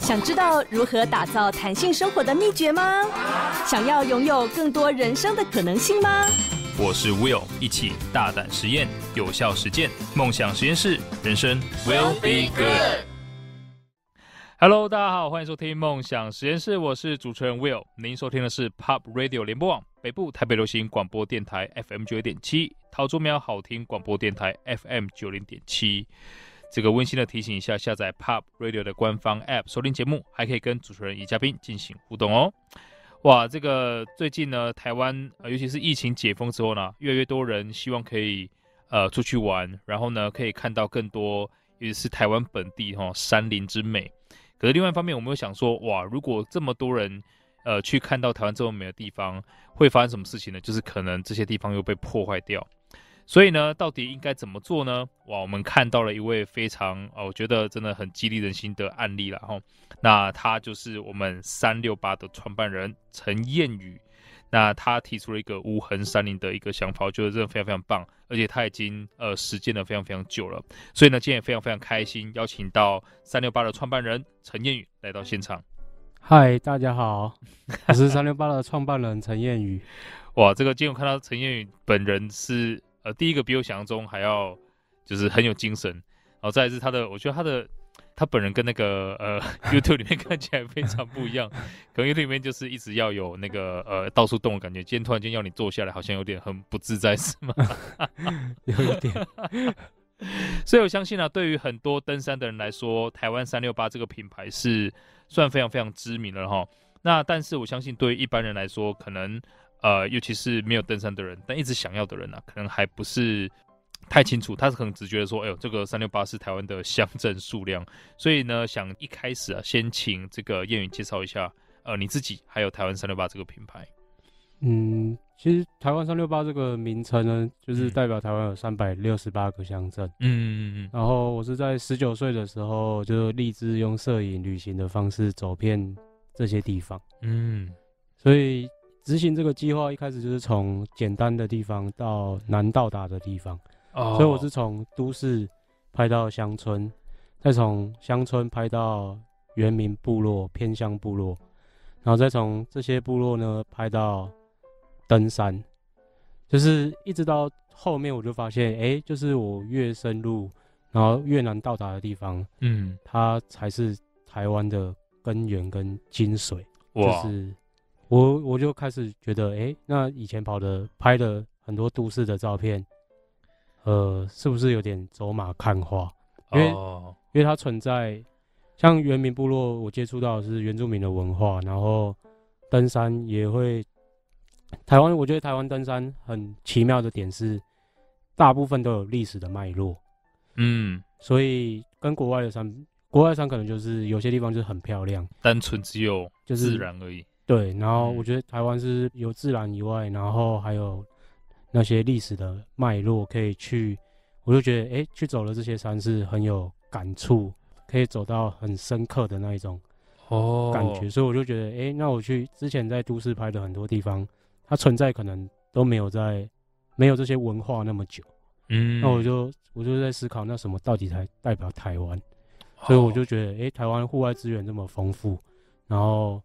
想知道如何打造弹性生活的秘诀吗？想要拥有更多人生的可能性吗？我是 Will，一起大胆实验，有效实践，梦想实验室，人生 Will be good。Hello，大家好，欢迎收听梦想实验室，我是主持人 Will。您收听的是 Pop Radio 联播网北部台北流行广播电台 FM 九一点七，桃竹苗好听广播电台 FM 九零点七。这个温馨的提醒一下，下载 Pop Radio 的官方 App 收听节目，还可以跟主持人与嘉宾进行互动哦。哇，这个最近呢，台湾呃，尤其是疫情解封之后呢，越来越多人希望可以呃出去玩，然后呢可以看到更多，尤其是台湾本地哈、哦、山林之美。可是另外一方面，我们又想说，哇，如果这么多人呃去看到台湾这么美的地方，会发生什么事情呢？就是可能这些地方又被破坏掉。所以呢，到底应该怎么做呢？哇，我们看到了一位非常哦，我觉得真的很激励人心的案例了哈。那他就是我们三六八的创办人陈彦宇。那他提出了一个无痕山林的一个想法，我觉得真的非常非常棒，而且他已经呃实践了非常非常久了。所以呢，今天也非常非常开心，邀请到三六八的创办人陈彦宇来到现场。嗨，大家好，我是三六八的创办人陈彦宇。哇，这个今天我看到陈彦宇本人是。呃，第一个比我想象中还要就是很有精神，然后再来是他的，我觉得他的他本人跟那个呃 YouTube 里面看起来非常不一样，可能 YouTube 里面就是一直要有那个呃到处动的感觉，今天突然间要你坐下来，好像有点很不自在，是吗？有一点。所以我相信呢、啊，对于很多登山的人来说，台湾三六八这个品牌是算非常非常知名的哈。那但是我相信对于一般人来说，可能。呃，尤其是没有登山的人，但一直想要的人呢、啊，可能还不是太清楚。他是可能只觉得说，哎呦，这个三六八是台湾的乡镇数量，所以呢，想一开始啊，先请这个燕云介绍一下，呃，你自己还有台湾三六八这个品牌。嗯，其实台湾三六八这个名称呢，就是代表台湾有三百六十八个乡镇。嗯嗯嗯。然后我是在十九岁的时候，就立志用摄影旅行的方式走遍这些地方。嗯，所以。执行这个计划一开始就是从简单的地方到难到达的地方，oh. 所以我是从都市拍到乡村，再从乡村拍到原民部落、偏乡部落，然后再从这些部落呢拍到登山，就是一直到后面我就发现，哎、欸，就是我越深入，然后越难到达的地方，嗯，它才是台湾的根源跟精髓就是。我我就开始觉得，哎、欸，那以前跑的拍的很多都市的照片，呃，是不是有点走马看花？因为、oh. 因为它存在，像原民部落，我接触到的是原住民的文化，然后登山也会。台湾，我觉得台湾登山很奇妙的点是，大部分都有历史的脉络。嗯，所以跟国外的山，国外山可能就是有些地方就是很漂亮，单纯只有就是自然而已。对，然后我觉得台湾是有自然以外，然后还有那些历史的脉络可以去，我就觉得哎，去走了这些山是很有感触，可以走到很深刻的那一种哦感觉，所以我就觉得哎，那我去之前在都市拍的很多地方，它存在可能都没有在没有这些文化那么久，嗯，那我就我就在思考，那什么到底才代表台湾？所以我就觉得哎，台湾户外资源这么丰富，然后。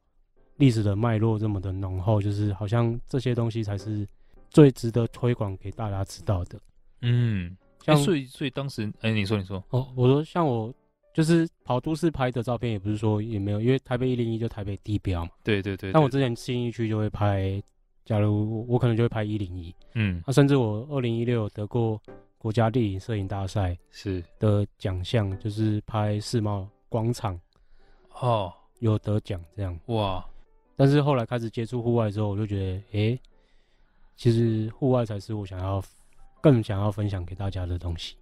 历史的脉络这么的浓厚，就是好像这些东西才是最值得推广给大家知道的。嗯，像、欸、所以所以当时，哎、欸，你说你说哦，我说像我就是跑都市拍的照片，也不是说也没有，因为台北一零一就台北地标嘛。对对对，对。但我之前新一区就会拍，假如我可能就会拍一零一。嗯。那、啊、甚至我二零一六得过国家地理摄影大赛是的奖项，就是拍世贸广场。哦。有得奖这样。哇。但是后来开始接触户外之后，我就觉得，诶、欸，其实户外才是我想要更想要分享给大家的东西。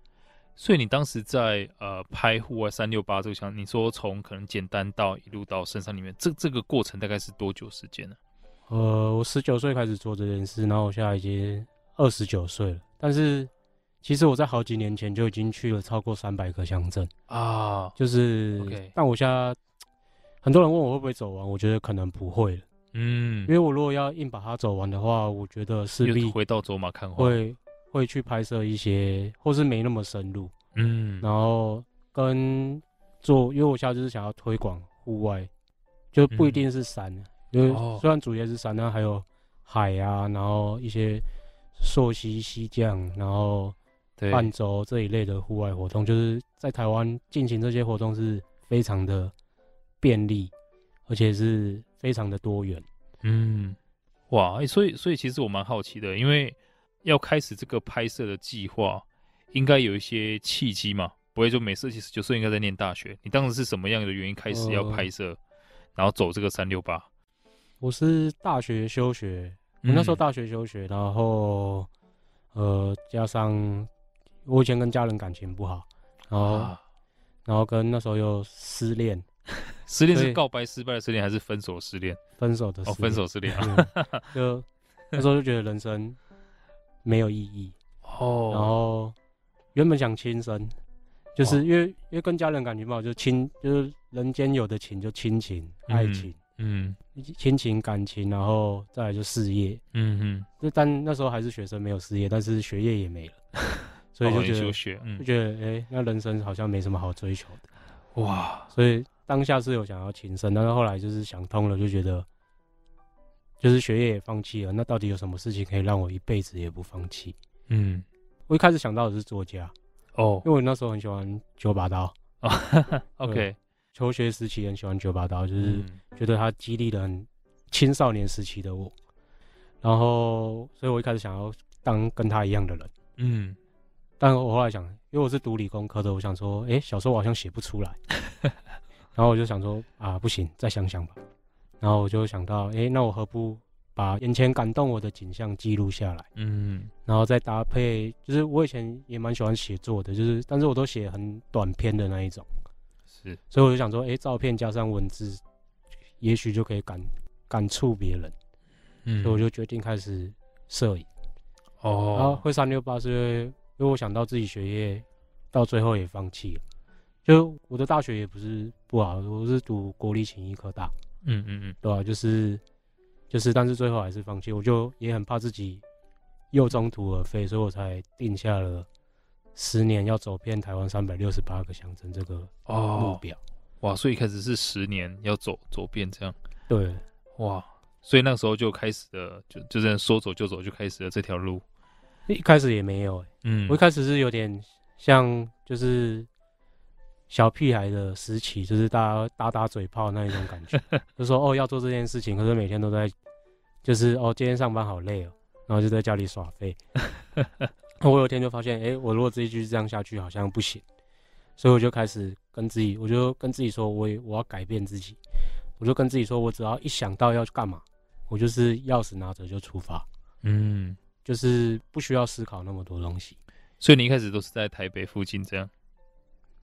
所以你当时在呃拍户外三六八这个项，你说从可能简单到一路到深山里面，这这个过程大概是多久时间呢？呃，我十九岁开始做这件事，然后我现在已经二十九岁了。但是其实我在好几年前就已经去了超过三百个乡镇啊，就是.但我现在。很多人问我会不会走完，我觉得可能不会。了。嗯，因为我如果要硬把它走完的话，我觉得势必回到走马看花，会会去拍摄一些，或是没那么深入。嗯，然后跟做，因为我现在就是想要推广户外，就不一定是山，嗯、因为虽然主业是山，但还有海啊，然后一些溯溪、溪降，然后泛舟这一类的户外活动，就是在台湾进行这些活动是非常的便利，而且是非常的多元。嗯，哇，欸、所以所以其实我蛮好奇的，因为要开始这个拍摄的计划，应该有一些契机嘛。不会，就每次其实就是应该在念大学。你当时是什么样的原因开始要拍摄，呃、然后走这个三六八？我是大学休学，我那时候大学休学，然后呃，加上我以前跟家人感情不好，然后、啊、然后跟那时候又失恋，失恋是告白失败的失恋还是分手失恋？分手的。哦，分手失恋啊，就那时候就觉得人生没有意义哦，然后原本想轻生。就是因为因为跟家人感情不好，就亲就是人间有的情就亲情、爱情，嗯，亲情感情，然后再来就事业，嗯嗯。就但那时候还是学生，没有事业，但是学业也没了，所以就觉得就觉得哎，那人生好像没什么好追求的，哇！所以当下是有想要轻生，但是后来就是想通了，就觉得就是学业也放弃了，那到底有什么事情可以让我一辈子也不放弃？嗯，我一开始想到的是作家。哦，因为我那时候很喜欢九把刀。哦，OK，求学时期很喜欢九把刀，就是觉得他激励了很青少年时期的我，然后所以我一开始想要当跟他一样的人，嗯，但我后来想，因为我是读理工科的，我想说，哎，小说我好像写不出来，然后我就想说，啊，不行，再想想吧，然后我就想到，哎，那我何不把眼前感动我的景象记录下来，嗯，然后再搭配，就是我以前也蛮喜欢写作的，就是但是我都写很短篇的那一种，是，所以我就想说，哎、欸，照片加上文字，也许就可以感感触别人，嗯，所以我就决定开始摄影，哦，然后会三六八是因为，因为我想到自己学业到最后也放弃了，就我的大学也不是不好，我是读国立勤益科大，嗯嗯嗯，对吧、啊？就是。就是，但是最后还是放弃。我就也很怕自己又中途而废，所以我才定下了十年要走遍台湾三百六十八个乡镇这个目标。哦。哇，所以一开始是十年要走走遍这样。对，哇，所以那时候就开始了，就就这样说走就走，就开始了这条路。一开始也没有、欸，嗯，我一开始是有点像就是小屁孩的时期，就是大家打打嘴炮那一种感觉，就说哦要做这件事情，可是每天都在。就是哦，今天上班好累哦，然后就在家里耍废。我有一天就发现，哎、欸，我如果继续这样下去好像不行，所以我就开始跟自己，我就跟自己说，我我要改变自己。我就跟自己说，我只要一想到要去干嘛，我就是钥匙拿着就出发。嗯，就是不需要思考那么多东西。所以你一开始都是在台北附近这样？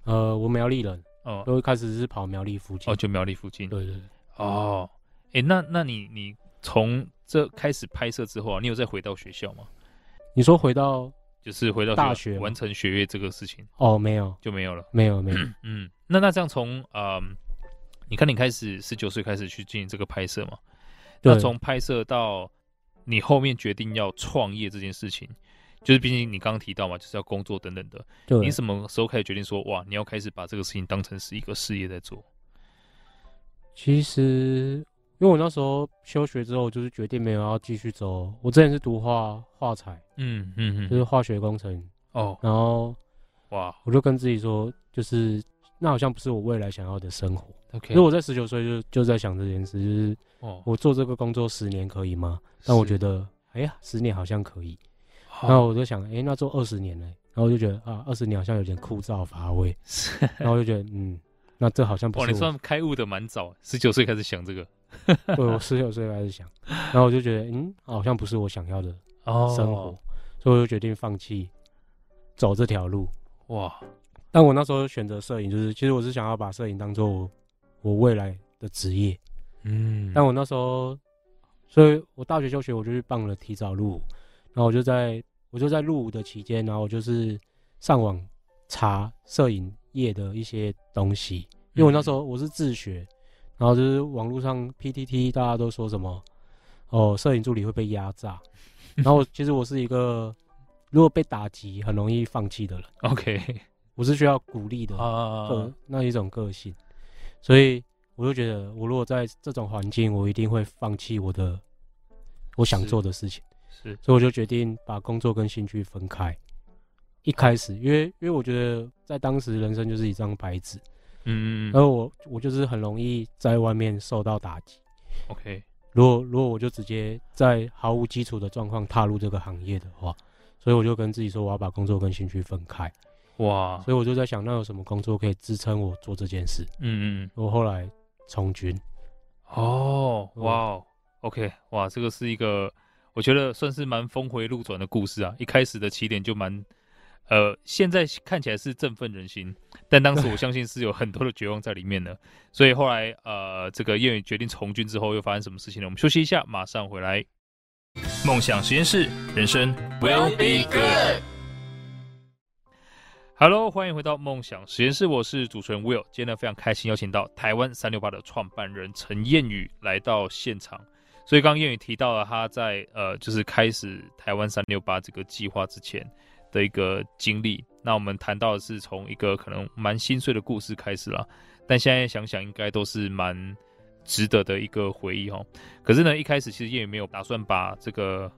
呃，我苗栗人哦，我一开始是跑苗栗附近。哦，就苗栗附近。对对对。哦，哎、欸，那那你你。从这开始拍摄之后啊，你有再回到学校吗？你说回到就是回到大学完成学业这个事情？哦，没有，就没有了，没有没有。嗯，那那这样从呃，你看你开始十九岁开始去进行这个拍摄嘛？那从拍摄到你后面决定要创业这件事情，就是毕竟你刚刚提到嘛，就是要工作等等的。对。你什么时候开始决定说哇，你要开始把这个事情当成是一个事业在做？其实。因为我那时候休学之后，就是决定没有要继续走。我之前是读化化材，嗯嗯嗯，就是化学工程哦。然后哇，我就跟自己说，就是那好像不是我未来想要的生活。OK，因为我在十九岁就就在想这件事，就是哦，我做这个工作十年可以吗？但我觉得，哎呀，十年好像可以。然后我就想，哎，那做二十年呢？然后我就觉得啊，二十年好像有点枯燥乏味。然后我就觉得，嗯，那这好像不是。哇，你算开悟的蛮早，十九岁开始想这个。对，我十九岁开始想，然后我就觉得，嗯，好像不是我想要的生活，oh. 所以我就决定放弃走这条路。哇！但我那时候选择摄影，就是其实我是想要把摄影当做我，我未来的职业。嗯，但我那时候，所以我大学休学，我就去办了提早入伍，然后我就在我就在入伍的期间，然后我就是上网查摄影业的一些东西，因为我那时候我是自学。然后就是网络上 PTT 大家都说什么哦，摄影助理会被压榨。然后其实我是一个如果被打击很容易放弃的人。OK，我是需要鼓励的个那一种个性，所以我就觉得，我如果在这种环境，我一定会放弃我的我想做的事情。是，所以我就决定把工作跟兴趣分开。一开始，因为因为我觉得在当时人生就是一张白纸，嗯，然后我我就是很容易在外面受到打击。OK，如果如果我就直接在毫无基础的状况踏入这个行业的话，所以我就跟自己说我要把工作跟兴趣分开。哇，所以我就在想，那有什么工作可以支撑我做这件事？嗯嗯，我后来从军。哦，哇，OK，哇，这个是一个。我觉得算是蛮峰回路转的故事啊！一开始的起点就蛮，呃，现在看起来是振奋人心，但当时我相信是有很多的绝望在里面的。所以后来，呃，这个燕宇决定从军之后，又发生什么事情呢？我们休息一下，马上回来。梦想实验室，人生 will be good。Hello，欢迎回到梦想实验室，我是主持人 Will。今天呢，非常开心邀请到台湾三六八的创办人陈燕宇来到现场。所以刚刚燕宇提到了他在呃，就是开始台湾三六八这个计划之前的一个经历。那我们谈到的是从一个可能蛮心碎的故事开始了，但现在想想应该都是蛮值得的一个回忆哈。可是呢，一开始其实燕宇没有打算把这个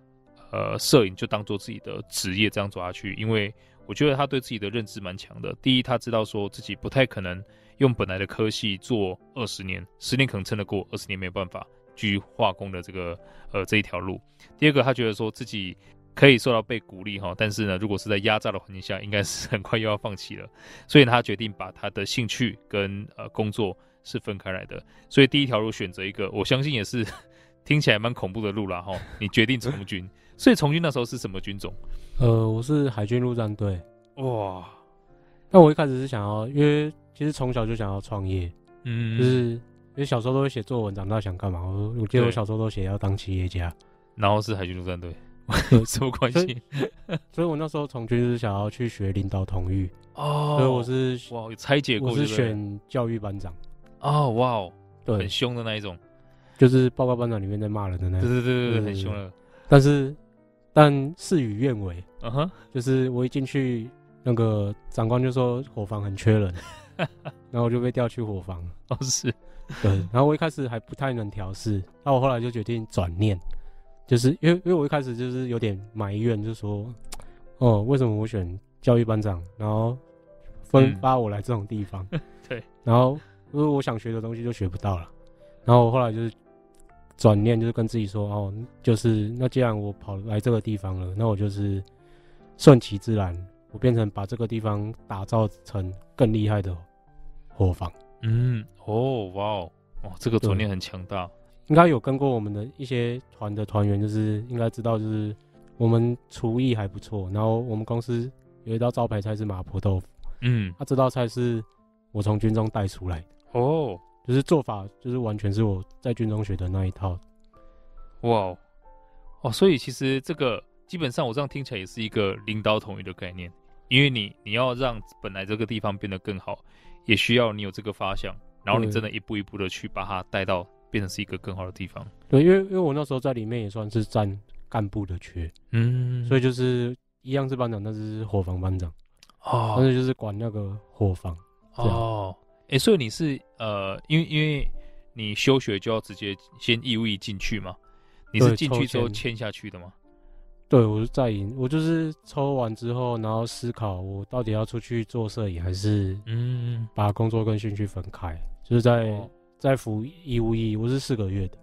呃摄影就当做自己的职业这样走下去，因为我觉得他对自己的认知蛮强的。第一，他知道说自己不太可能用本来的科系做二十年，十年可能撑得过，二十年没有办法。去化工的这个呃这一条路。第二个，他觉得说自己可以受到被鼓励哈，但是呢，如果是在压榨的环境下，应该是很快又要放弃了。所以他决定把他的兴趣跟呃工作是分开来的。所以第一条路选择一个，我相信也是 听起来蛮恐怖的路啦哈。你决定从军，所以从军那时候是什么军种？呃，我是海军陆战队。哇，那我一开始是想要，因为其实从小就想要创业，嗯，就是。因为小时候都会写作文，长大想干嘛？我我记得我小时候都写要当企业家，然后是海军陆战队，什么关系？所以，我那时候从军是想要去学领导统御哦，所以我是哇，有拆解过，我是选教育班长哦，哇哦，对，很凶的那一种，就是报告班长里面在骂人的那种，对对对对对，很凶的。但是，但事与愿违，嗯哼，就是我一进去，那个长官就说伙房很缺人，然后我就被调去伙房，哦是。对，然后我一开始还不太能调试，那我后来就决定转念，就是因为因为我一开始就是有点埋怨，就说，哦，为什么我选教育班长，然后分发我来这种地方，嗯、对，然后因为我想学的东西就学不到了，然后我后来就是转念，就是跟自己说，哦，就是那既然我跑来这个地方了，那我就是顺其自然，我变成把这个地方打造成更厉害的伙房。嗯，哦，哇哦，哦，这个转念很强大。应该有跟过我们的一些团的团员，就是应该知道，就是我们厨艺还不错。然后我们公司有一道招牌菜是麻婆豆腐，嗯，那、啊、这道菜是我从军中带出来的。哦，就是做法就是完全是我在军中学的那一套。哇哦，哦，所以其实这个基本上我这样听起来也是一个领导统一的概念，因为你你要让本来这个地方变得更好。也需要你有这个发想，然后你真的一步一步的去把它带到变成是一个更好的地方。对，因为因为我那时候在里面也算是占干部的缺，嗯，所以就是一样是班长，但是是伙房班长，哦，但是就是管那个伙房。哦，哎、欸，所以你是呃，因为因为你休学就要直接先义务役进去嘛？你是进去之后签下去的吗？对，我是在营，我就是抽完之后，然后思考我到底要出去做摄影，还是嗯，把工作跟兴趣分开。就是在、哦、在服义务役，我是四个月的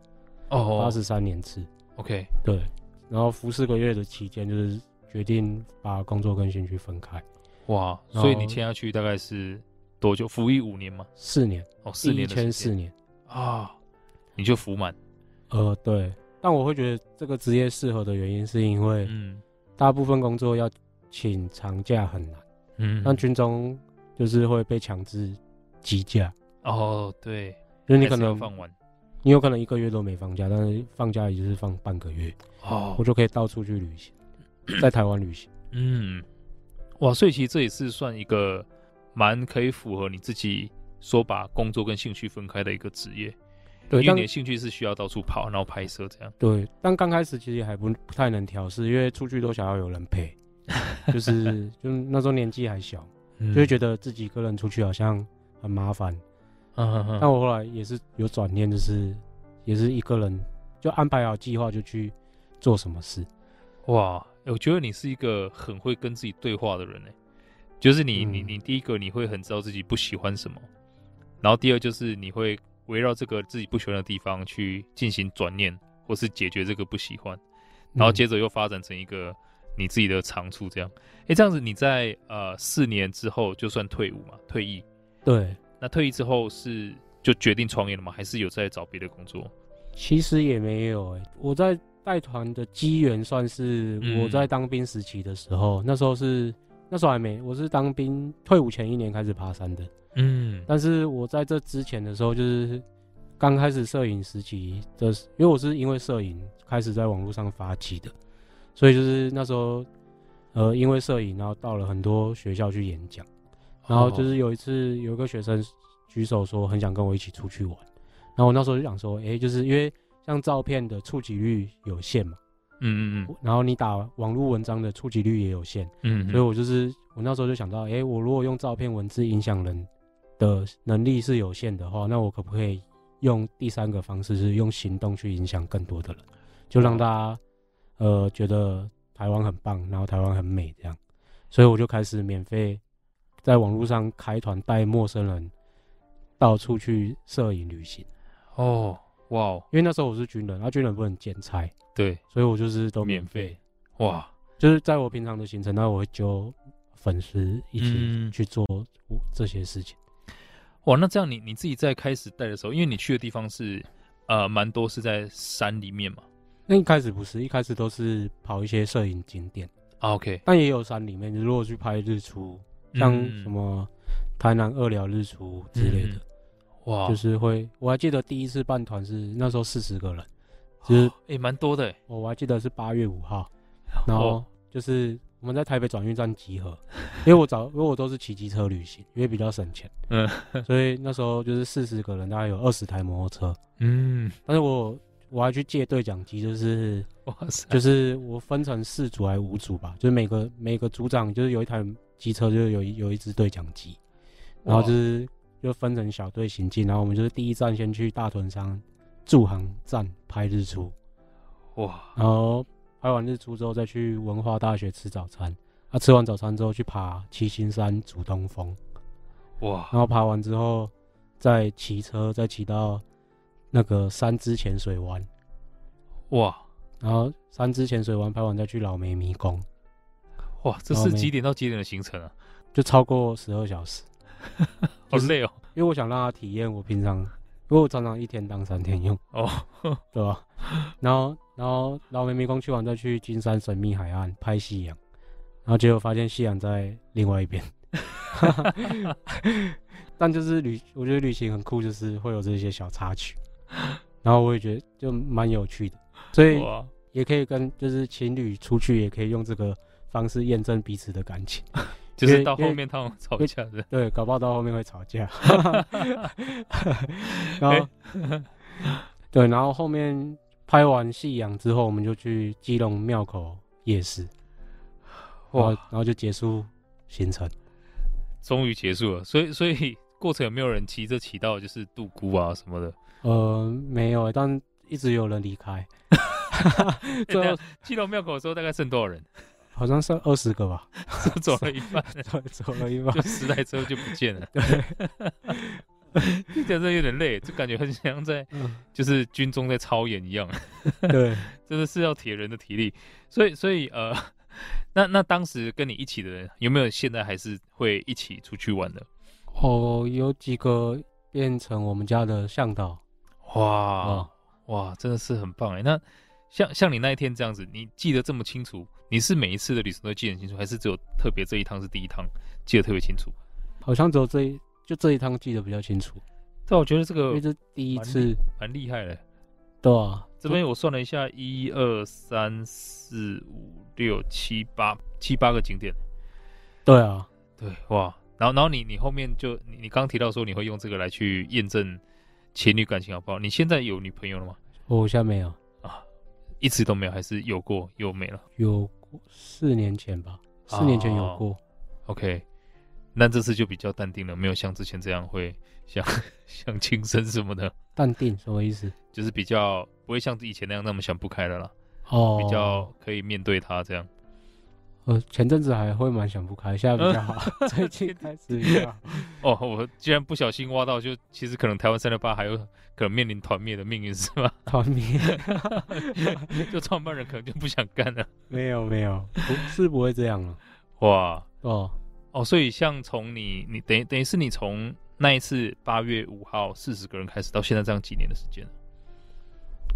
哦，八十三年次。OK，对，然后服四个月的期间，就是决定把工作跟兴趣分开。哇，所以你签下去大概是多久？服役五年吗？四年哦，四年签四年啊，你就服满？呃，对。但我会觉得这个职业适合的原因，是因为，嗯，大部分工作要请长假很难，嗯，但军中就是会被强制积假。哦，对，就是你可能放完，你有可能一个月都没放假，但是放假也就是放半个月，哦，我就可以到处去旅行，在台湾旅行。嗯，哇，所以其实这也是算一个蛮可以符合你自己说把工作跟兴趣分开的一个职业。对，因为你的兴趣是需要到处跑，然后拍摄这样。对，但刚开始其实还不不太能调试，因为出去都想要有人陪，就是 就那时候年纪还小，就会觉得自己一个人出去好像很麻烦。嗯。但我后来也是有转念，就是也是一个人就安排好计划就去做什么事。哇，我觉得你是一个很会跟自己对话的人呢。就是你你你第一个你会很知道自己不喜欢什么，然后第二就是你会围绕这个自己不喜欢的地方去进行转念，或是解决这个不喜欢，然后接着又发展成一个你自己的长处这样。哎，这样子你在呃四年之后就算退伍嘛，退役。对。那退役之后是就决定创业了吗？还是有在找别的工作？其实也没有哎，我在带团的机缘算是我在当兵时期的时候，嗯、那时候是。那时候还没，我是当兵退伍前一年开始爬山的，嗯，但是我在这之前的时候，就是刚开始摄影时期的，因为我是因为摄影开始在网络上发起的，所以就是那时候，呃，因为摄影，然后到了很多学校去演讲，然后就是有一次有一个学生举手说很想跟我一起出去玩，然后我那时候就想说，哎，就是因为像照片的触及率有限嘛。嗯嗯嗯，然后你打网络文章的触及率也有限，嗯，所以我就是我那时候就想到，哎，我如果用照片文字影响人的能力是有限的话，那我可不可以用第三个方式，是用行动去影响更多的人，就让大家呃觉得台湾很棒，然后台湾很美这样，所以我就开始免费在网络上开团带陌生人到处去摄影旅行。哦，哇，因为那时候我是军人，然后军人不能兼差。对，所以我就是都免费，哇！就是在我平常的行程，那我会揪粉丝一起去做这些事情。嗯、哇，那这样你你自己在开始带的时候，因为你去的地方是呃蛮多是在山里面嘛？那一开始不是，一开始都是跑一些摄影景点。啊、OK，但也有山里面，你如果去拍日出，像什么台南二寮日出之类的，嗯、哇，就是会。我还记得第一次办团是那时候四十个人。其实也蛮多的，我还记得是八月五号，然后就是我们在台北转运站集合，因为我早，因为我都是骑机车旅行，因为比较省钱，嗯，所以那时候就是四十个人，大概有二十台摩托车，嗯，但是我我还去借对讲机，就是哇塞，就是我分成四组还是五组吧，就是每个每个组长就是有一台机车，就是有一有一支对讲机，然后就是就分成小队行进，然后我们就是第一站先去大屯山。驻航站拍日出，哇！然后拍完日出之后，再去文化大学吃早餐。啊，吃完早餐之后去爬七星山主东峰，哇！然后爬完之后，再骑车，再骑到那个三支潜水湾，哇！然后三支潜水湾拍完再去老梅迷宫，哇！这是几点到几点的行程啊？就超过十二小时，好累哦。因为我想让他体验我平常。不过我常常一天当三天用哦，对吧？然后，然后老梅迷宫去完，再去金山神秘海岸拍夕阳，然后结果发现夕阳在另外一边。但就是旅，我觉得旅行很酷，就是会有这些小插曲，然后我也觉得就蛮有趣的，所以也可以跟就是情侣出去，也可以用这个方式验证彼此的感情。就是到后面他们吵架的，对，搞不好到后面会吵架。然后，欸、对，然后后面拍完夕阳之后，我们就去基隆庙口夜市，哇，然后就结束行程，终于结束了。所以，所以过程有没有人骑着骑到就是杜姑啊什么的？呃，没有，但一直有人离开。最后基隆庙口的时候，大概剩多少人？好像剩二十个吧，走了一半，走了一半，就十台车就不见了。对，这真的有点累，就感觉很像在，就是军中在操演一样。对，真的是要铁人的体力。所以，所以呃，那那当时跟你一起的人，有没有现在还是会一起出去玩的？哦，有几个变成我们家的向导。哇、哦、哇，真的是很棒哎。那像像你那一天这样子，你记得这么清楚？你是每一次的旅程都记得很清楚，还是只有特别这一趟是第一趟记得特别清楚？好像只有这一就这一趟记得比较清楚。但我觉得这个因为这第一次蛮厉害的。对啊，这边我算了一下，一二三四五六七八七八个景点。对啊，对哇，然后然后你你后面就你你刚刚提到说你会用这个来去验证情侣感情好不好？你现在有女朋友了吗？我现在没有啊，一次都没有，还是有过又没了？有过。四年前吧，四年前有过。Oh, OK，那这次就比较淡定了，没有像之前这样会想 想轻生什么的。淡定什么意思？就是比较不会像以前那样那么想不开了啦。哦，比较可以面对他这样。呃，前阵子还会蛮想不开，现在比较好。嗯、最近开始比较好。哦，我既然不小心挖到，就其实可能台湾三六八还有可能面临团灭的命运是吗？团灭，就创办人可能就不想干了。没有没有，不是不会这样了。哇哦哦，所以像从你你等于等于是你从那一次八月五号四十个人开始到现在这样几年的时间？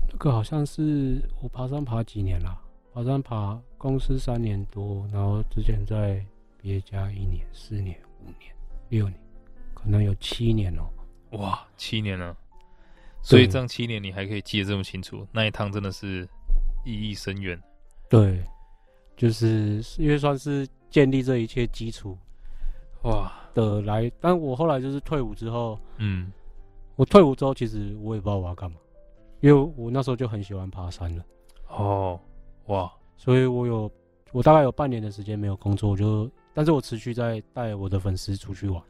这个好像是我爬山爬几年了。爬山爬公司三年多，然后之前在别家一年、四年、五年、六年，可能有七年哦。哇，七年了！所以这样七年你还可以记得这么清楚，那一趟真的是意义深远。对，就是因为算是建立这一切基础，哇的来。但我后来就是退伍之后，嗯，我退伍之后其实我也不知道我要干嘛，因为我那时候就很喜欢爬山了。哦。哇，所以我有，我大概有半年的时间没有工作，我就，但是我持续在带我的粉丝出去玩，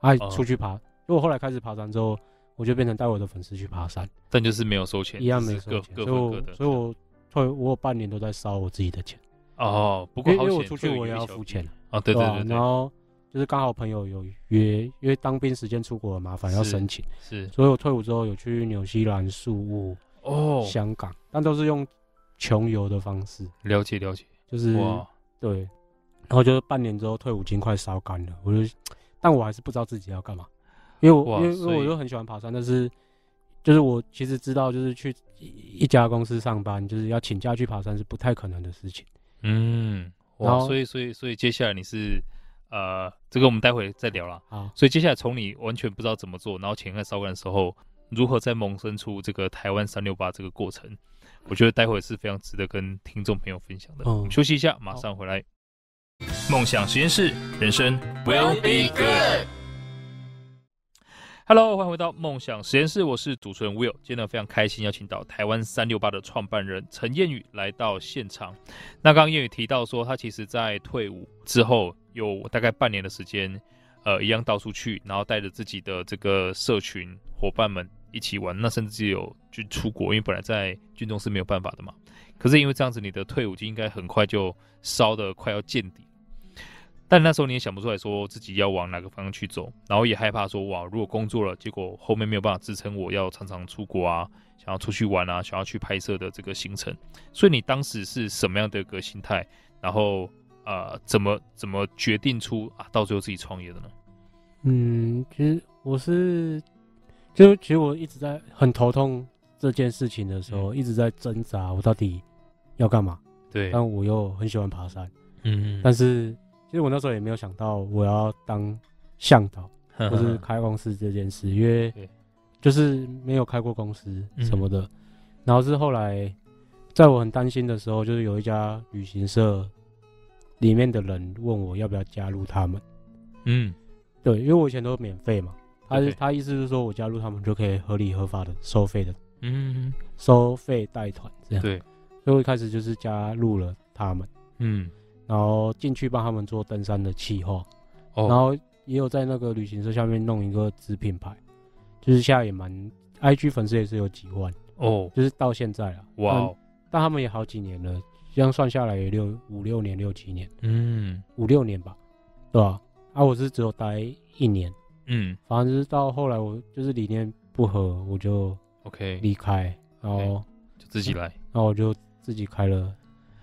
哎，出去爬。因为我后来开始爬山之后，我就变成带我的粉丝去爬山，但就是没有收钱，一样没收钱。所以我，所以我，所以我有半年都在烧我自己的钱。哦，不过因为我出去我也要付钱啊，对对对。然后就是刚好朋友有约，因为当兵时间出国很麻烦，要申请，是。所以我退伍之后有去纽西兰、宿务、哦，香港，但都是用。穷游的方式，了解了解，就是哇对，然后就是半年之后退伍金快烧干了，我就，但我还是不知道自己要干嘛，因为我哇因为我就很喜欢爬山，但是就是我其实知道，就是去一家公司上班，就是要请假去爬山是不太可能的事情。嗯，哇，然后所以所以所以接下来你是呃，这个我们待会再聊了啊。所以接下来从你完全不知道怎么做，然后钱快烧干的时候，如何再萌生出这个台湾三六八这个过程？我觉得待会是非常值得跟听众朋友分享的。嗯，休息一下，马上回来。梦想实验室，人生 will be good。Hello，欢迎回到梦想实验室，我是主持人 Will。今天呢，非常开心邀请到台湾三六八的创办人陈彦宇来到现场。那刚刚彦宇提到说，他其实在退伍之后有大概半年的时间，呃，一样到处去，然后带着自己的这个社群伙伴们。一起玩，那甚至有就出国，因为本来在军中是没有办法的嘛。可是因为这样子，你的退伍金应该很快就烧得快要见底。但那时候你也想不出来说自己要往哪个方向去走，然后也害怕说哇，如果工作了，结果后面没有办法支撑我要常常出国啊，想要出去玩啊，想要去拍摄的这个行程。所以你当时是什么样的一个心态？然后呃，怎么怎么决定出啊，到最后自己创业的呢？嗯，其实我是。就其实我一直在很头痛这件事情的时候，嗯、一直在挣扎，我到底要干嘛？对，但我又很喜欢爬山，嗯，但是其实我那时候也没有想到我要当向导或是开公司这件事，因为就是没有开过公司什么的。嗯、然后是后来在我很担心的时候，就是有一家旅行社里面的人问我要不要加入他们，嗯，对，因为我以前都是免费嘛。他他意思是说，我加入他们就可以合理合法的收费的，嗯，收费带团这样。对，所以我一开始就是加入了他们，嗯，然后进去帮他们做登山的企划，哦，然后也有在那个旅行社下面弄一个子品牌，就是现在也蛮，IG 粉丝也是有几万哦，就是到现在啊，哇，但，但他们也好几年了，这样算下来也六五六年六七年，嗯，五六年吧，对吧？啊，我是只有待一年。嗯，反正就是到后来，我就是理念不合，我就 OK 离开，然后就自己来，然后我就自己开了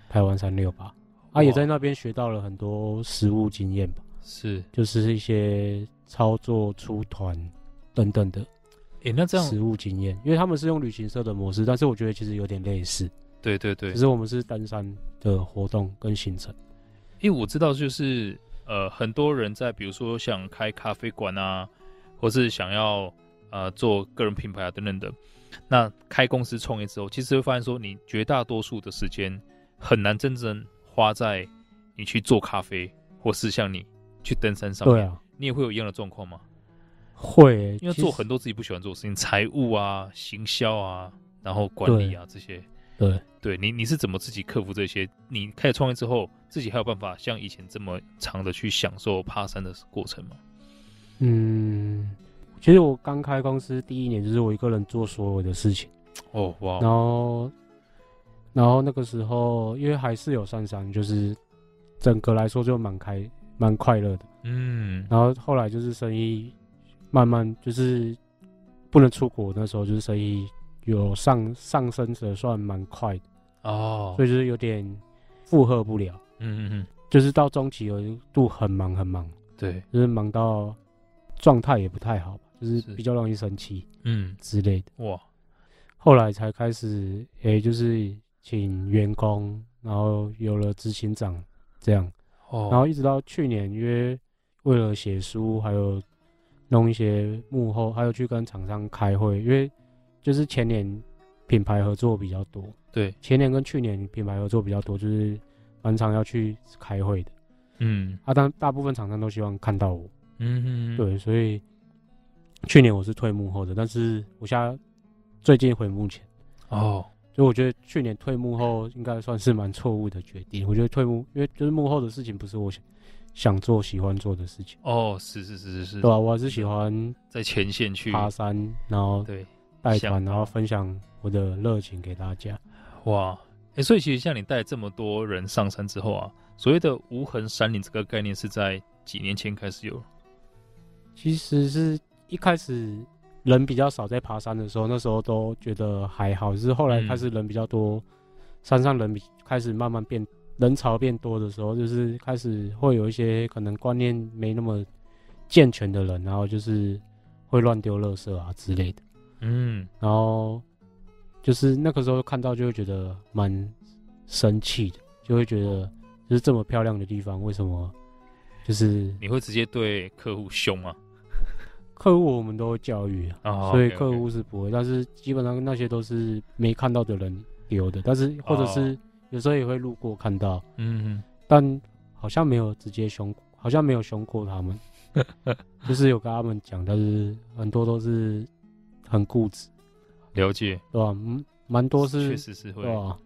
台湾三六八，啊，也在那边学到了很多实务经验吧，是，就是一些操作出团等等的，诶，那这样实务经验，因为他们是用旅行社的模式，但是我觉得其实有点类似，对对对，只是我们是登山的活动跟行程，因为我知道就是。呃，很多人在比如说想开咖啡馆啊，或是想要呃做个人品牌啊等等的，那开公司创业之后，其实会发现说，你绝大多数的时间很难真正花在你去做咖啡，或是像你去登山上面。对啊，你也会有一样的状况吗？会、欸，因为做很多自己不喜欢做的事情，财务啊、行销啊，然后管理啊这些，对，对你你是怎么自己克服这些？你开始创业之后，自己还有办法像以前这么长的去享受爬山的过程吗？嗯，其实我刚开公司第一年，就是我一个人做所有的事情。哦，哇！然后，然后那个时候，因为还是有上山，就是整个来说就蛮开、蛮快乐的。嗯。然后后来就是生意慢慢就是不能出国，那时候就是生意有上上升的算蛮快的。哦。所以就是有点负荷不了。嗯嗯嗯。就是到中期有一度很忙很忙。对。就是忙到状态也不太好，就是比较容易生气。嗯。之类的。哇。后来才开始，诶、欸，就是请员工，然后有了执行长这样，哦，然后一直到去年，因为为了写书，还有弄一些幕后，还有去跟厂商开会，因为就是前年品牌合作比较多，对，前年跟去年品牌合作比较多，就是蛮常要去开会的，嗯，啊，但大部分厂商都希望看到我，嗯对，所以去年我是退幕后的，但是我现在。最近回幕前，哦，所以我觉得去年退幕后应该算是蛮错误的决定。我觉得退幕，因为就是幕后的事情不是我想想做、喜欢做的事情。哦，是是是是是，对啊，我还是喜欢在前线去爬山，然后对带团，然后分享我的热情给大家。哇，哎、欸，所以其实像你带这么多人上山之后啊，所谓的无痕山林这个概念是在几年前开始有？其实是一开始。人比较少，在爬山的时候，那时候都觉得还好。就是后来开始人比较多，嗯、山上人比开始慢慢变，人潮变多的时候，就是开始会有一些可能观念没那么健全的人，然后就是会乱丢垃圾啊之类的。嗯，然后就是那个时候看到就会觉得蛮生气的，就会觉得就是这么漂亮的地方，为什么就是你会直接对客户凶吗？客户我们都会教育啊，oh, 所以客户是不会.但是基本上那些都是没看到的人留的，但是或者是有时候也会路过看到，嗯、oh. 但好像没有直接凶，好像没有凶过他们，就是有跟他们讲，但是很多都是很固执，了解，对吧？嗯，蛮多是，确实是会，对吧？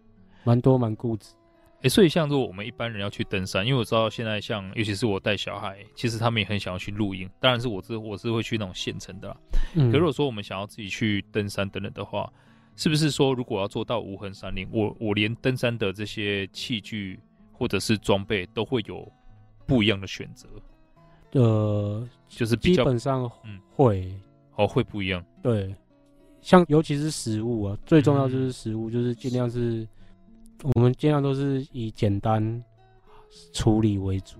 蛮多蛮固执。哎、欸，所以像如果我们一般人要去登山，因为我知道现在像，尤其是我带小孩，其实他们也很想要去露营。当然是我是我是会去那种县城的啦。嗯。可如果说我们想要自己去登山等等的话，是不是说如果要做到无痕山林，我我连登山的这些器具或者是装备都会有不一样的选择？呃，就是比较基本上嗯会、嗯、哦会不一样。对，像尤其是食物啊，最重要就是食物，嗯、就是尽量是。我们尽量都是以简单处理为主，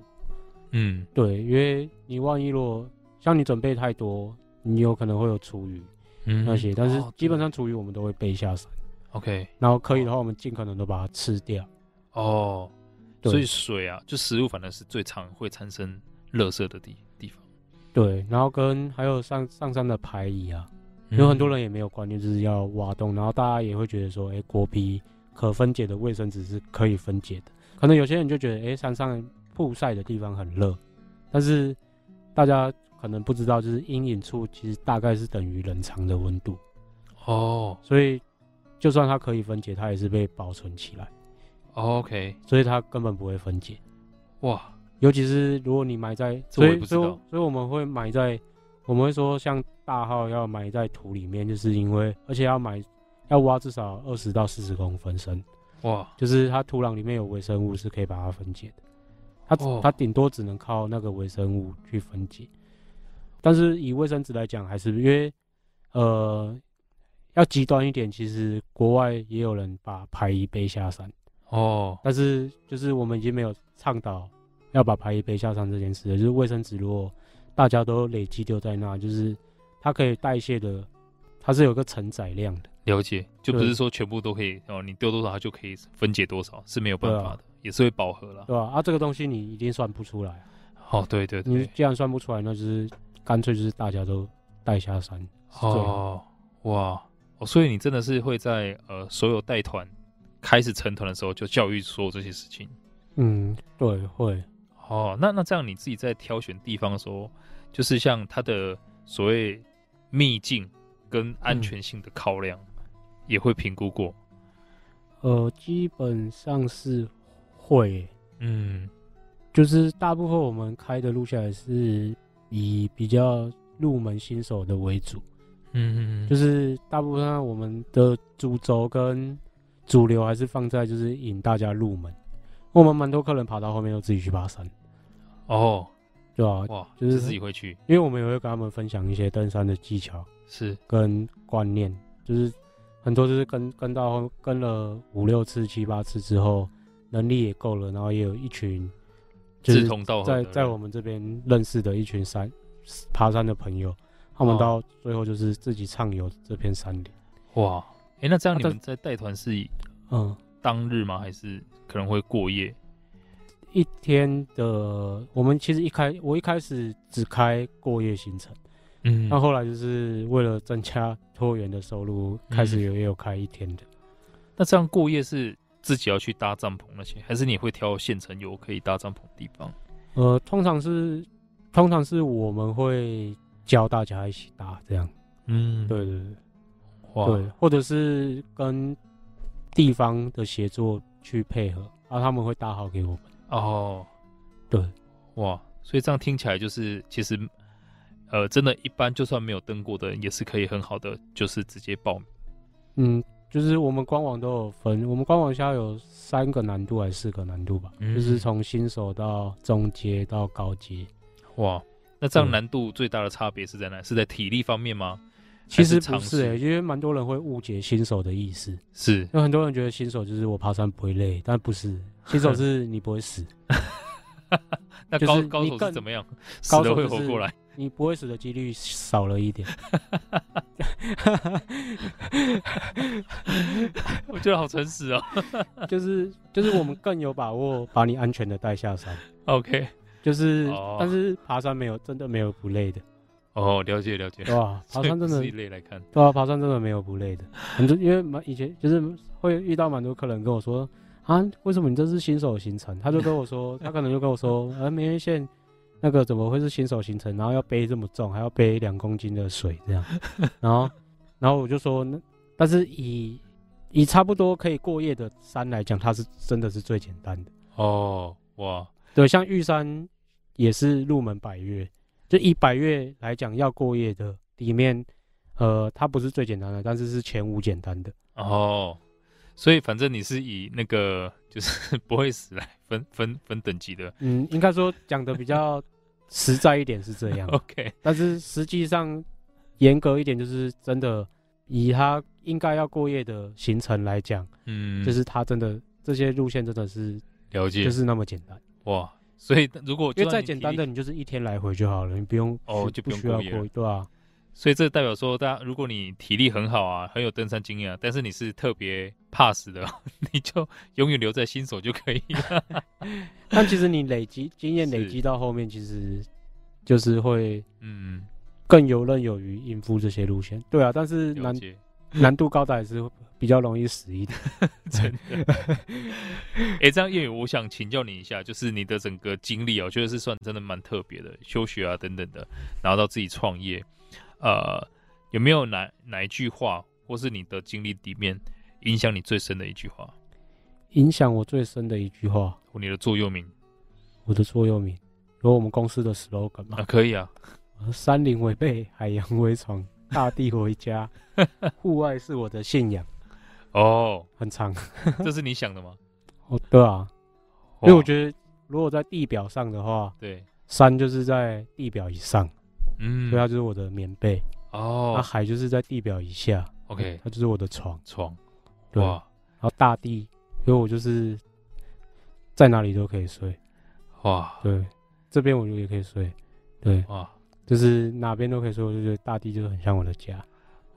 嗯，对，因为你万一如果像你准备太多，你有可能会有厨余，嗯，那些，但是基本上厨余我们都会背下山，OK，然后可以的话，我们尽可能都把它吃掉，哦，所以水啊，就食物反正是最常会产生垃圾的地地方，对，然后跟还有上上山的排遗啊，有很多人也没有观念，就是要挖洞，然后大家也会觉得说，哎、欸，果皮。可分解的卫生纸是可以分解的，可能有些人就觉得，哎、欸，山上曝晒的地方很热，但是大家可能不知道，就是阴影处其实大概是等于冷藏的温度，哦，所以就算它可以分解，它也是被保存起来，OK，所以它根本不会分解，哇，尤其是如果你埋在，所以所以所以我们会埋在，我们会说像大号要埋在土里面，就是因为而且要埋。要挖至少二十到四十公分深，哇！就是它土壤里面有微生物是可以把它分解的，它它顶多只能靠那个微生物去分解。但是以卫生纸来讲，还是因为呃要极端一点，其实国外也有人把排遗背下山哦。但是就是我们已经没有倡导要把排遗背下山这件事了。就是卫生纸如果大家都累积丢在那，就是它可以代谢的，它是有个承载量的。了解，就不是说全部都可以哦，你丢多少它就可以分解多少，是没有办法的，啊、也是会饱和了，对吧、啊？啊，这个东西你一定算不出来。哦，对对对，你既然算不出来，那就是干脆就是大家都带下山。哦，哇，哦，所以你真的是会在呃所有带团开始成团的时候就教育说这些事情。嗯，对，会。哦，那那这样你自己在挑选地方的时候，就是像它的所谓秘境跟安全性的考量。嗯也会评估过，呃，基本上是会，嗯，就是大部分我们开的路线还是以比较入门新手的为主，嗯嗯，就是大部分我们的主轴跟主流还是放在就是引大家入门，我们蛮多客人跑到后面都自己去爬山，哦，对啊，哇，就是自己会去，因为我们也会跟他们分享一些登山的技巧，是跟观念，就是。很多就是跟跟到跟了五六次七八次之后，能力也够了，然后也有一群志同道合在在我们这边认识的一群山爬山的朋友，他们到最后就是自己畅游这片山林。哇，哎、欸，那这样你们在带团是以嗯当日吗？还是可能会过夜？一天的，我们其实一开我一开始只开过夜行程。嗯，那后来就是为了增加托员的收入，开始有也有开一天的。嗯。那这样过夜是自己要去搭帐篷那些，还是你会挑县城有可以搭帐篷的地方？呃，通常是通常是我们会教大家一起搭这样。嗯，对对对，哇对，或者是跟地方的协作去配合，然后他们会搭好给我们。哦，对，哇，所以这样听起来就是其实。呃，真的，一般就算没有登过的人，也是可以很好的，就是直接报名。嗯，就是我们官网都有分，我们官网下有三个难度还是四个难度吧？嗯、就是从新手到中阶到高阶。哇，那这样难度最大的差别是在哪？嗯、是在体力方面吗？其实不是因为蛮多人会误解新手的意思。是，有很多人觉得新手就是我爬山不会累，但不是，新手是你不会死。那高高手是怎么样？高手会活过来。你不会死的几率少了一点，我觉得好诚实哦。就是就是我们更有把握把你安全的带下山。OK，就是、oh. 但是爬山没有真的没有不累的。哦，oh, 了解了解。哇，爬山真的累来看。对啊，爬山真的没有不累的。很多因为蛮以前就是会遇到蛮多客人跟我说啊，为什么你这是新手行程？他就跟我说，他可能就跟我说，呃，明月线。那个怎么会是新手行程？然后要背这么重，还要背两公斤的水这样，然后，然后我就说，那但是以以差不多可以过夜的山来讲，它是真的是最简单的哦。哇，对，像玉山也是入门百岳，就以百岳来讲要过夜的里面，呃，它不是最简单的，但是是前五简单的哦。所以反正你是以那个就是不会死来分分分等级的，嗯，应该说讲的比较 实在一点是这样，OK。但是实际上严格一点，就是真的以他应该要过夜的行程来讲，嗯，就是他真的这些路线真的是了解，就是那么简单哇。所以如果因为再简单的，你就是一天来回就好了，你不用哦，就不需要过，对啊。所以这代表说，大家如果你体力很好啊，很有登山经验啊，但是你是特别怕死的，你就永远留在新手就可以了。但其实你累积经验，累积到后面，其实就是会嗯更游刃有余应付这些路线。对啊，但是难解难度高的还是比较容易死一点。真的。哎、欸，这样叶宇，我想请教你一下，就是你的整个经历啊，我觉得是算真的蛮特别的，休学啊等等的，然后到自己创业。呃，有没有哪哪一句话，或是你的经历里面影响你最深的一句话？影响我最深的一句话，你的座右铭，我的座右铭，有我们公司的 slogan 吗？啊，可以啊。山林为被，海洋为床，大地为家，户外是我的信仰。哦，很长，这是你想的吗？哦，对啊，因为我觉得如果在地表上的话，对，山就是在地表以上。嗯，所以它就是我的棉被哦。那海就是在地表以下，OK，它就是我的床床。对，然后大地，因为我就是在哪里都可以睡。哇，对，这边我就也可以睡。对，哇，就是哪边都可以睡，我就觉得大地就是很像我的家。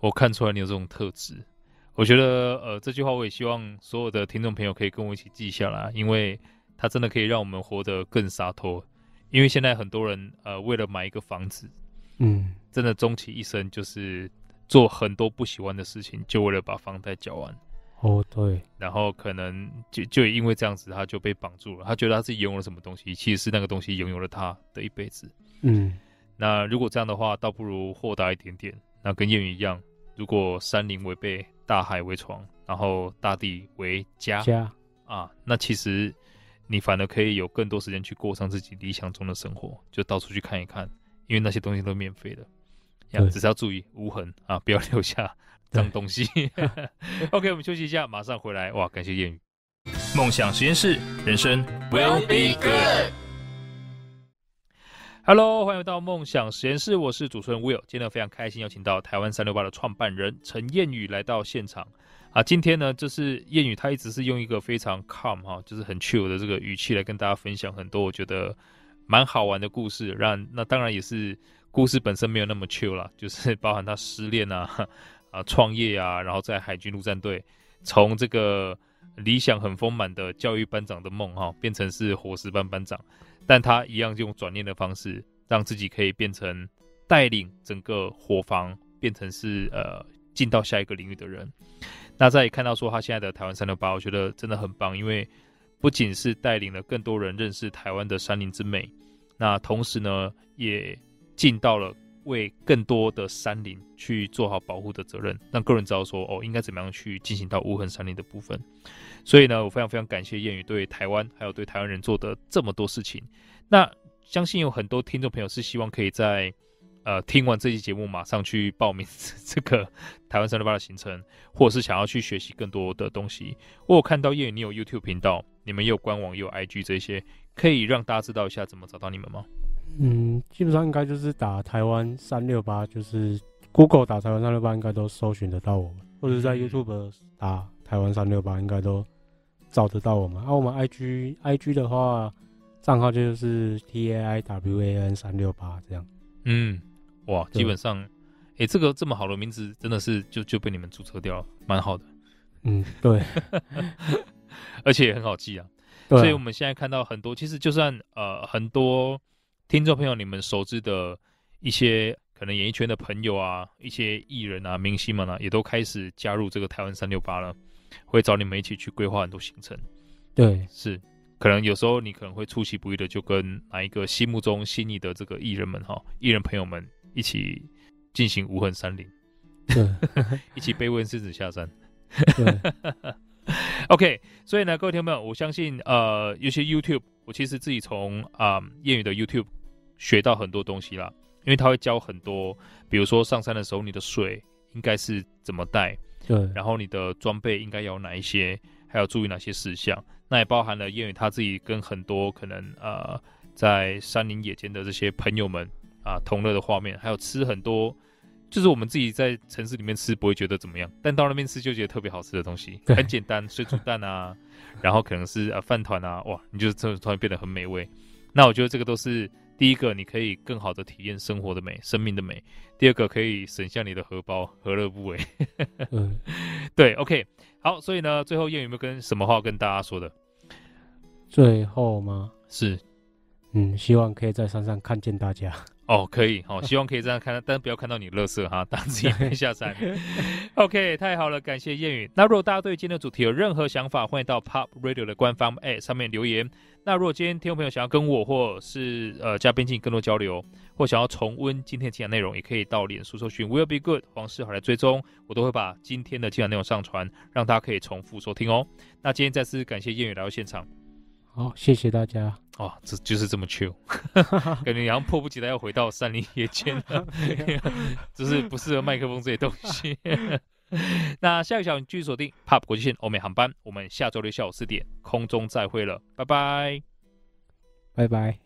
我看出来你有这种特质，我觉得呃这句话我也希望所有的听众朋友可以跟我一起记下来，因为它真的可以让我们活得更洒脱。因为现在很多人呃为了买一个房子。嗯，真的终其一生就是做很多不喜欢的事情，就为了把房贷缴完。哦，对。然后可能就就因为这样子，他就被绑住了。他觉得他自己拥有了什么东西，其实是那个东西拥有了他的一辈子。嗯，那如果这样的话，倒不如豁达一点点。那跟谚语一样，如果山林为被，大海为床，然后大地为家，家啊，那其实你反而可以有更多时间去过上自己理想中的生活，就到处去看一看，因为那些东西都免费的，呀，只是要注意无痕啊，不要留下脏东西。OK，我们休息一下，马上回来。哇，感谢谚语，梦想实验室，人生 will be good。Hello，欢迎回到梦想实验室，我是主持人 Will。今天非常开心，邀请到台湾三六八的创办人陈彦宇来到现场啊。今天呢，就是彦宇他一直是用一个非常 calm 哈，就是很 chill 的这个语气来跟大家分享很多我觉得蛮好玩的故事。让那当然也是故事本身没有那么 chill 啦，就是包含他失恋啊 啊创业啊，然后在海军陆战队从这个理想很丰满的教育班长的梦哈，变成是伙食班班长。但他一样用转念的方式，让自己可以变成带领整个伙房变成是呃进到下一个领域的人。那再看到说他现在的台湾三六八，我觉得真的很棒，因为不仅是带领了更多人认识台湾的山林之美，那同时呢也尽到了为更多的山林去做好保护的责任，让个人知道说哦应该怎么样去进行到无痕山林的部分。所以呢，我非常非常感谢谚语对台湾还有对台湾人做的这么多事情。那相信有很多听众朋友是希望可以在呃听完这期节目马上去报名这个台湾三六八的行程，或者是想要去学习更多的东西。我有看到谚语你有 YouTube 频道，你们也有官网，也有 IG 这些，可以让大家知道一下怎么找到你们吗？嗯，基本上应该就是打台湾三六八，就是 Google 打台湾三六八，应该都搜寻得到我们，或者在 YouTube 打台湾三六八，应该都。找得到我们，啊，我们 I G I G 的话，账号就是 T A I W A N 三六八这样。嗯，哇，基本上，哎、欸，这个这么好的名字，真的是就就被你们注册掉了，蛮好的。嗯，对，而且也很好记啊。啊，所以我们现在看到很多，其实就算呃很多听众朋友，你们熟知的一些可能演艺圈的朋友啊，一些艺人啊、明星们啊，也都开始加入这个台湾三六八了。会找你们一起去规划很多行程，对，是，可能有时候你可能会出其不意的就跟哪一个心目中心仪的这个艺人们哈，艺人朋友们一起进行无痕山林，对，一起 背问狮子下山，对 OK，所以呢，各位听众朋友，我相信呃，有些 YouTube，我其实自己从啊谚语的 YouTube 学到很多东西啦，因为他会教很多，比如说上山的时候你的水应该是怎么带。对，然后你的装备应该有哪一些，还要注意哪些事项？那也包含了谚语他自己跟很多可能呃在山林野间的这些朋友们啊同乐的画面，还有吃很多，就是我们自己在城市里面吃不会觉得怎么样，但到那边吃就觉得特别好吃的东西，很简单，水煮蛋啊，然后可能是呃饭团啊，哇，你就突突然变得很美味。那我觉得这个都是。第一个，你可以更好的体验生活的美、生命的美；第二个，可以省下你的荷包，何乐不为？嗯，对，OK，好。所以呢，最后燕有没有跟什么话跟大家说的？最后吗？是，嗯，希望可以在山上看见大家。哦，可以，好，希望可以这样看，但不要看到你乐色哈，当自己 没下山。OK，太好了，感谢谚语。那如果大家对今天的主题有任何想法，欢迎到 Pop Radio 的官方 App 上面留言。那如果今天听众朋友想要跟我或是呃嘉宾进行更多交流，或想要重温今天的精彩内容，也可以到脸书搜寻 Will Be Good 黄世豪来追踪，我都会把今天的精彩内容上传，让大家可以重复收听哦。那今天再次感谢谚语来到现场。好，谢谢大家。哦，这就是这么 chill，感觉好像迫不及待要回到山林野间了，就是不适合麦克风这些东西。那下个小时继续锁定 POP 国际线欧美航班，我们下周六下午四点空中再会了，拜拜，拜拜。